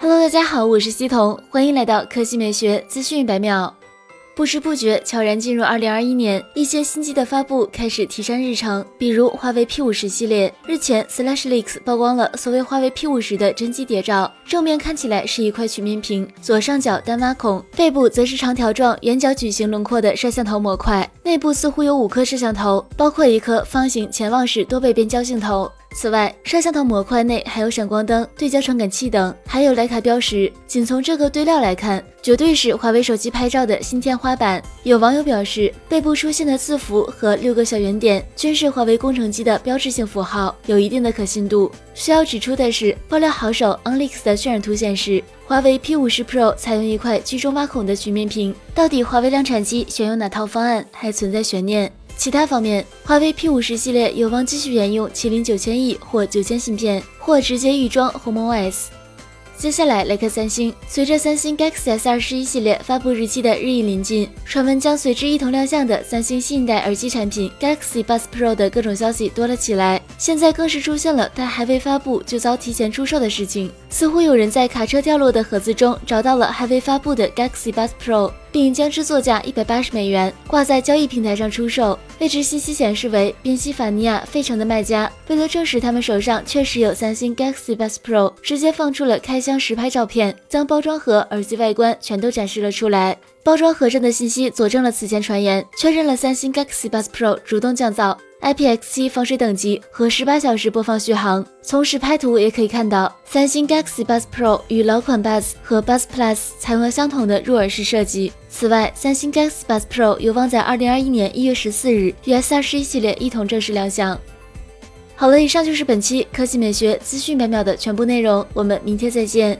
Hello，大家好，我是西彤，欢迎来到科技美学资讯一百秒。不知不觉，悄然进入二零二一年，一些新机的发布开始提上日程，比如华为 P 五十系列。日前，SlashLeaks 曝光了所谓华为 P 五十的真机谍照，正面看起来是一块曲面屏，左上角单挖孔，背部则是长条状圆角矩形轮廓的摄像头模块，内部似乎有五颗摄像头，包括一颗方形潜望式多倍变焦镜头。此外，摄像头模块内还有闪光灯、对焦传感器等，还有徕卡标识。仅从这个堆料来看，绝对是华为手机拍照的新天花板。有网友表示，背部出现的字符和六个小圆点均是华为工程机的标志性符号，有一定的可信度。需要指出的是，爆料好手 OnLeaks 的渲染图显示，华为 P50 Pro 采用一块居中挖孔的曲面屏。到底华为量产机选用哪套方案，还存在悬念。其他方面，华为 P 五十系列有望继续沿用麒麟九千 E 或九千芯片，或直接预装鸿蒙 OS。接下来来看三星，随着三星 Galaxy S 二十一系列发布日期的日益临近，传闻将随之一同亮相的三星新一代耳机产品 Galaxy Buds Pro 的各种消息多了起来。现在更是出现了它还未发布就遭提前出售的事情，似乎有人在卡车掉落的盒子中找到了还未发布的 Galaxy Buds Pro。并将之作价一百八十美元挂在交易平台上出售。位置信息显示为宾夕法尼亚费城的卖家，为了证实他们手上确实有三星 Galaxy Buds Pro，直接放出了开箱实拍照片，将包装盒、耳机外观全都展示了出来。包装盒上的信息佐证了此前传言，确认了三星 Galaxy Buds Pro 主动降噪。IPX7 防水等级和十八小时播放续航。从实拍图也可以看到，三星 Galaxy Buds Pro 与老款 Buds 和 Buds Plus 采用了相同的入耳式设计。此外，三星 Galaxy Buds Pro 有望在二零二一年一月十四日与 S 二十一系列一同正式亮相。好了，以上就是本期科技美学资讯百秒的全部内容，我们明天再见。